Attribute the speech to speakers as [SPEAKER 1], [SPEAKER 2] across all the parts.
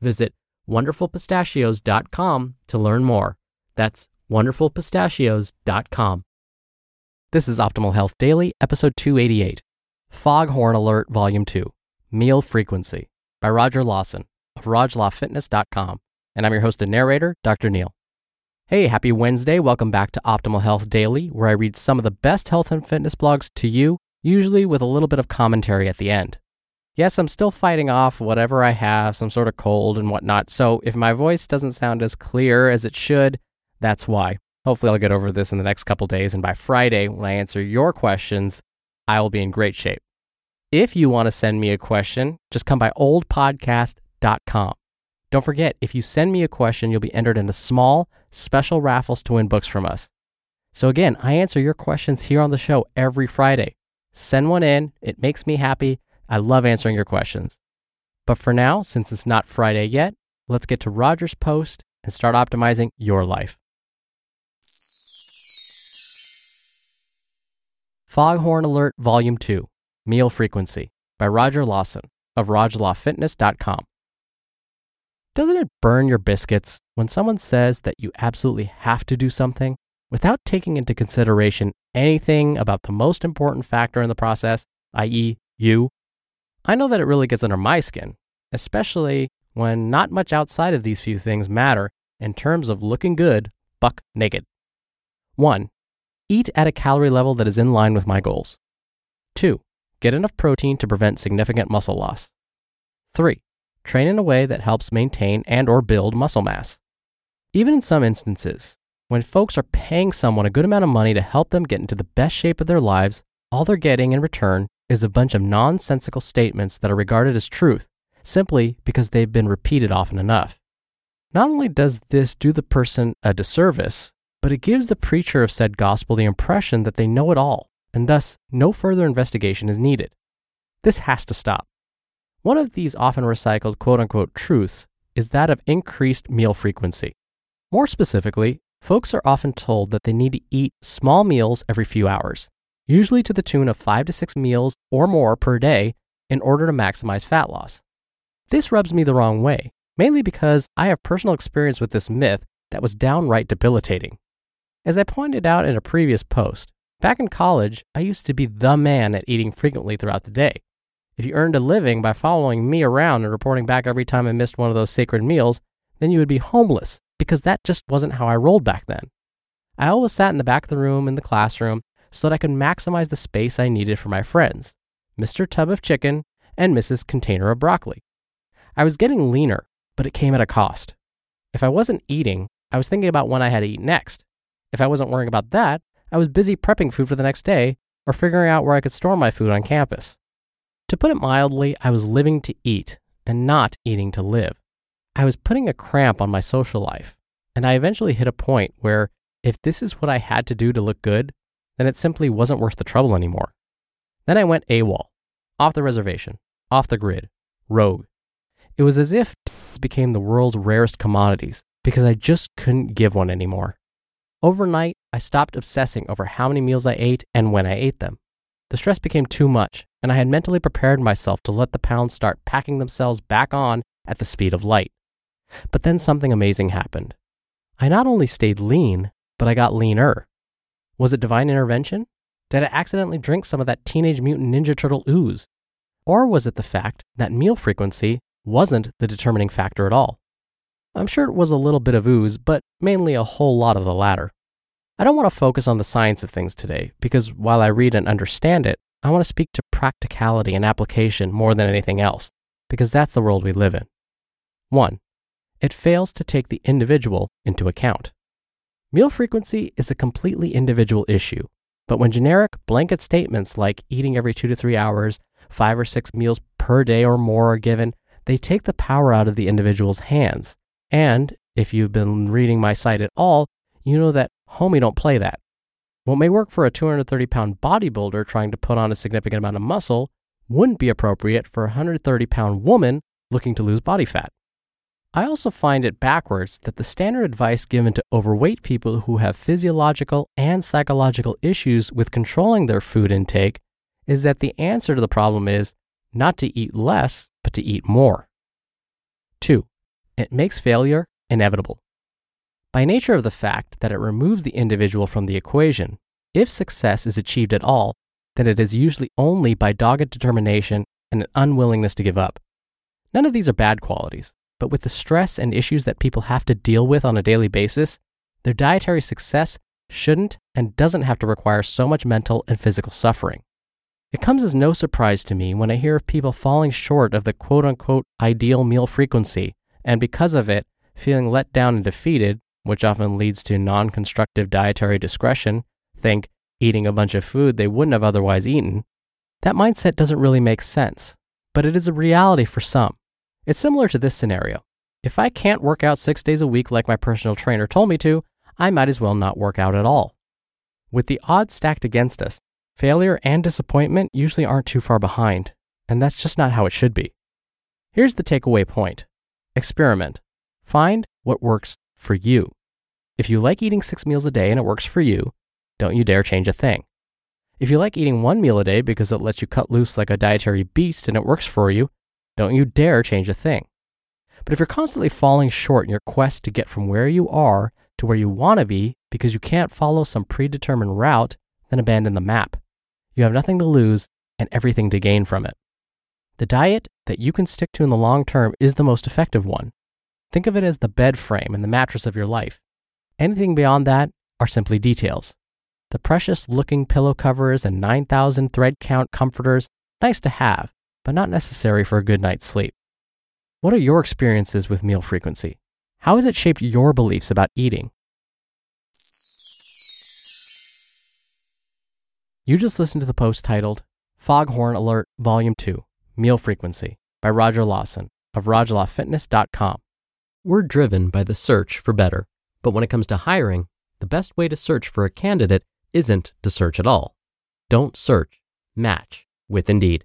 [SPEAKER 1] Visit wonderfulpistachios.com to learn more. That's wonderfulpistachios.com. This is Optimal Health Daily, episode 288 Foghorn Alert, Volume 2 Meal Frequency by Roger Lawson of RogerLawFitness.com. And I'm your host and narrator, Dr. Neil. Hey, happy Wednesday. Welcome back to Optimal Health Daily, where I read some of the best health and fitness blogs to you, usually with a little bit of commentary at the end. Yes, I'm still fighting off whatever I have, some sort of cold and whatnot. So if my voice doesn't sound as clear as it should, that's why. Hopefully, I'll get over this in the next couple days. And by Friday, when I answer your questions, I will be in great shape. If you want to send me a question, just come by oldpodcast.com. Don't forget, if you send me a question, you'll be entered into small, special raffles to win books from us. So again, I answer your questions here on the show every Friday. Send one in, it makes me happy. I love answering your questions. But for now, since it's not Friday yet, let's get to Roger's post and start optimizing your life. Foghorn Alert Volume 2 Meal Frequency by Roger Lawson of RogerLawFitness.com. Doesn't it burn your biscuits when someone says that you absolutely have to do something without taking into consideration anything about the most important factor in the process, i.e., you? I know that it really gets under my skin, especially when not much outside of these few things matter in terms of looking good buck naked. 1. Eat at a calorie level that is in line with my goals. 2. Get enough protein to prevent significant muscle loss. 3. Train in a way that helps maintain and or build muscle mass. Even in some instances, when folks are paying someone a good amount of money to help them get into the best shape of their lives, all they're getting in return is a bunch of nonsensical statements that are regarded as truth simply because they've been repeated often enough. Not only does this do the person a disservice, but it gives the preacher of said gospel the impression that they know it all, and thus no further investigation is needed. This has to stop. One of these often recycled quote unquote truths is that of increased meal frequency. More specifically, folks are often told that they need to eat small meals every few hours usually to the tune of five to six meals or more per day in order to maximize fat loss. This rubs me the wrong way, mainly because I have personal experience with this myth that was downright debilitating. As I pointed out in a previous post, back in college, I used to be the man at eating frequently throughout the day. If you earned a living by following me around and reporting back every time I missed one of those sacred meals, then you would be homeless because that just wasn't how I rolled back then. I always sat in the back of the room in the classroom so that I could maximize the space I needed for my friends, Mr. Tub of Chicken and Mrs. Container of Broccoli. I was getting leaner, but it came at a cost. If I wasn't eating, I was thinking about when I had to eat next. If I wasn't worrying about that, I was busy prepping food for the next day or figuring out where I could store my food on campus. To put it mildly, I was living to eat and not eating to live. I was putting a cramp on my social life, and I eventually hit a point where if this is what I had to do to look good, then it simply wasn't worth the trouble anymore. Then I went AWOL, off the reservation, off the grid, rogue. It was as if became the world's rarest commodities, because I just couldn't give one anymore. Overnight, I stopped obsessing over how many meals I ate and when I ate them. The stress became too much, and I had mentally prepared myself to let the pounds start packing themselves back on at the speed of light. But then something amazing happened. I not only stayed lean, but I got leaner. Was it divine intervention? Did I accidentally drink some of that Teenage Mutant Ninja Turtle ooze? Or was it the fact that meal frequency wasn't the determining factor at all? I'm sure it was a little bit of ooze, but mainly a whole lot of the latter. I don't want to focus on the science of things today because while I read and understand it, I want to speak to practicality and application more than anything else because that's the world we live in. 1. It fails to take the individual into account. Meal frequency is a completely individual issue, but when generic blanket statements like eating every two to three hours, five or six meals per day or more are given, they take the power out of the individual's hands. And if you've been reading my site at all, you know that homie don't play that. What may work for a 230 pound bodybuilder trying to put on a significant amount of muscle wouldn't be appropriate for a 130 pound woman looking to lose body fat. I also find it backwards that the standard advice given to overweight people who have physiological and psychological issues with controlling their food intake is that the answer to the problem is not to eat less, but to eat more. 2. It makes failure inevitable. By nature of the fact that it removes the individual from the equation, if success is achieved at all, then it is usually only by dogged determination and an unwillingness to give up. None of these are bad qualities. But with the stress and issues that people have to deal with on a daily basis, their dietary success shouldn't and doesn't have to require so much mental and physical suffering. It comes as no surprise to me when I hear of people falling short of the quote unquote ideal meal frequency, and because of it, feeling let down and defeated, which often leads to non constructive dietary discretion, think eating a bunch of food they wouldn't have otherwise eaten. That mindset doesn't really make sense, but it is a reality for some. It's similar to this scenario. If I can't work out six days a week like my personal trainer told me to, I might as well not work out at all. With the odds stacked against us, failure and disappointment usually aren't too far behind, and that's just not how it should be. Here's the takeaway point experiment. Find what works for you. If you like eating six meals a day and it works for you, don't you dare change a thing. If you like eating one meal a day because it lets you cut loose like a dietary beast and it works for you, don't you dare change a thing. But if you're constantly falling short in your quest to get from where you are to where you want to be because you can't follow some predetermined route, then abandon the map. You have nothing to lose and everything to gain from it. The diet that you can stick to in the long term is the most effective one. Think of it as the bed frame and the mattress of your life. Anything beyond that are simply details. The precious looking pillow covers and 9,000 thread count comforters, nice to have, but not necessary for a good night's sleep. What are your experiences with meal frequency? How has it shaped your beliefs about eating? You just listened to the post titled Foghorn Alert Volume 2 Meal Frequency by Roger Lawson of RogerLawFitness.com. We're driven by the search for better, but when it comes to hiring, the best way to search for a candidate isn't to search at all. Don't search, match with Indeed.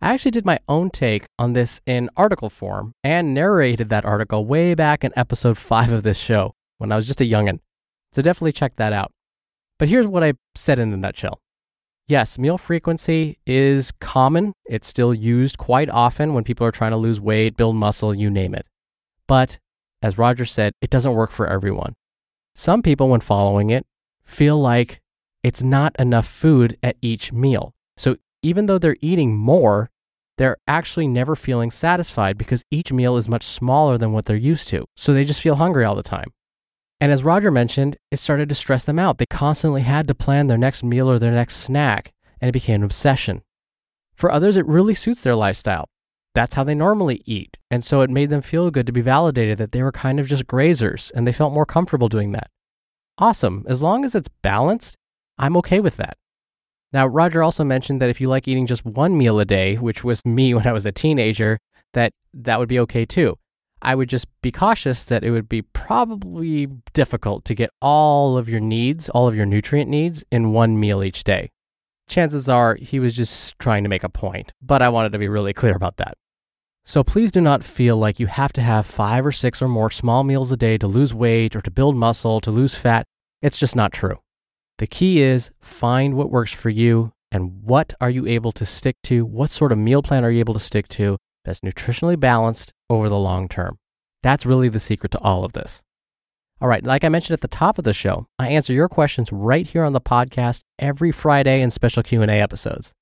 [SPEAKER 1] I actually did my own take on this in article form and narrated that article way back in episode 5 of this show when I was just a youngin'. So definitely check that out. But here's what I said in a nutshell. Yes, meal frequency is common. It's still used quite often when people are trying to lose weight, build muscle, you name it. But as Roger said, it doesn't work for everyone. Some people, when following it, feel like it's not enough food at each meal. So even though they're eating more, they're actually never feeling satisfied because each meal is much smaller than what they're used to. So they just feel hungry all the time. And as Roger mentioned, it started to stress them out. They constantly had to plan their next meal or their next snack, and it became an obsession. For others, it really suits their lifestyle. That's how they normally eat. And so it made them feel good to be validated that they were kind of just grazers and they felt more comfortable doing that. Awesome. As long as it's balanced, I'm okay with that. Now, Roger also mentioned that if you like eating just one meal a day, which was me when I was a teenager, that that would be okay too. I would just be cautious that it would be probably difficult to get all of your needs, all of your nutrient needs in one meal each day. Chances are he was just trying to make a point, but I wanted to be really clear about that. So please do not feel like you have to have five or six or more small meals a day to lose weight or to build muscle, to lose fat. It's just not true. The key is find what works for you and what are you able to stick to? What sort of meal plan are you able to stick to that's nutritionally balanced over the long term? That's really the secret to all of this. All right, like I mentioned at the top of the show, I answer your questions right here on the podcast every Friday in special Q&A episodes.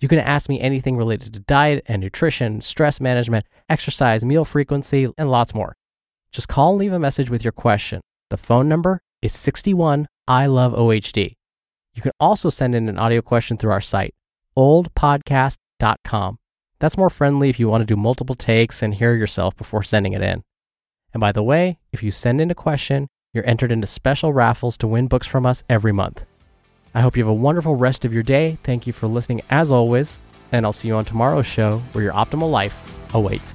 [SPEAKER 1] You can ask me anything related to diet and nutrition, stress management, exercise, meal frequency, and lots more. Just call and leave a message with your question. The phone number is 61 I love OHD. You can also send in an audio question through our site, oldpodcast.com. That's more friendly if you want to do multiple takes and hear yourself before sending it in. And by the way, if you send in a question, you're entered into special raffles to win books from us every month. I hope you have a wonderful rest of your day. Thank you for listening as always, and I'll see you on tomorrow's show where your optimal life awaits.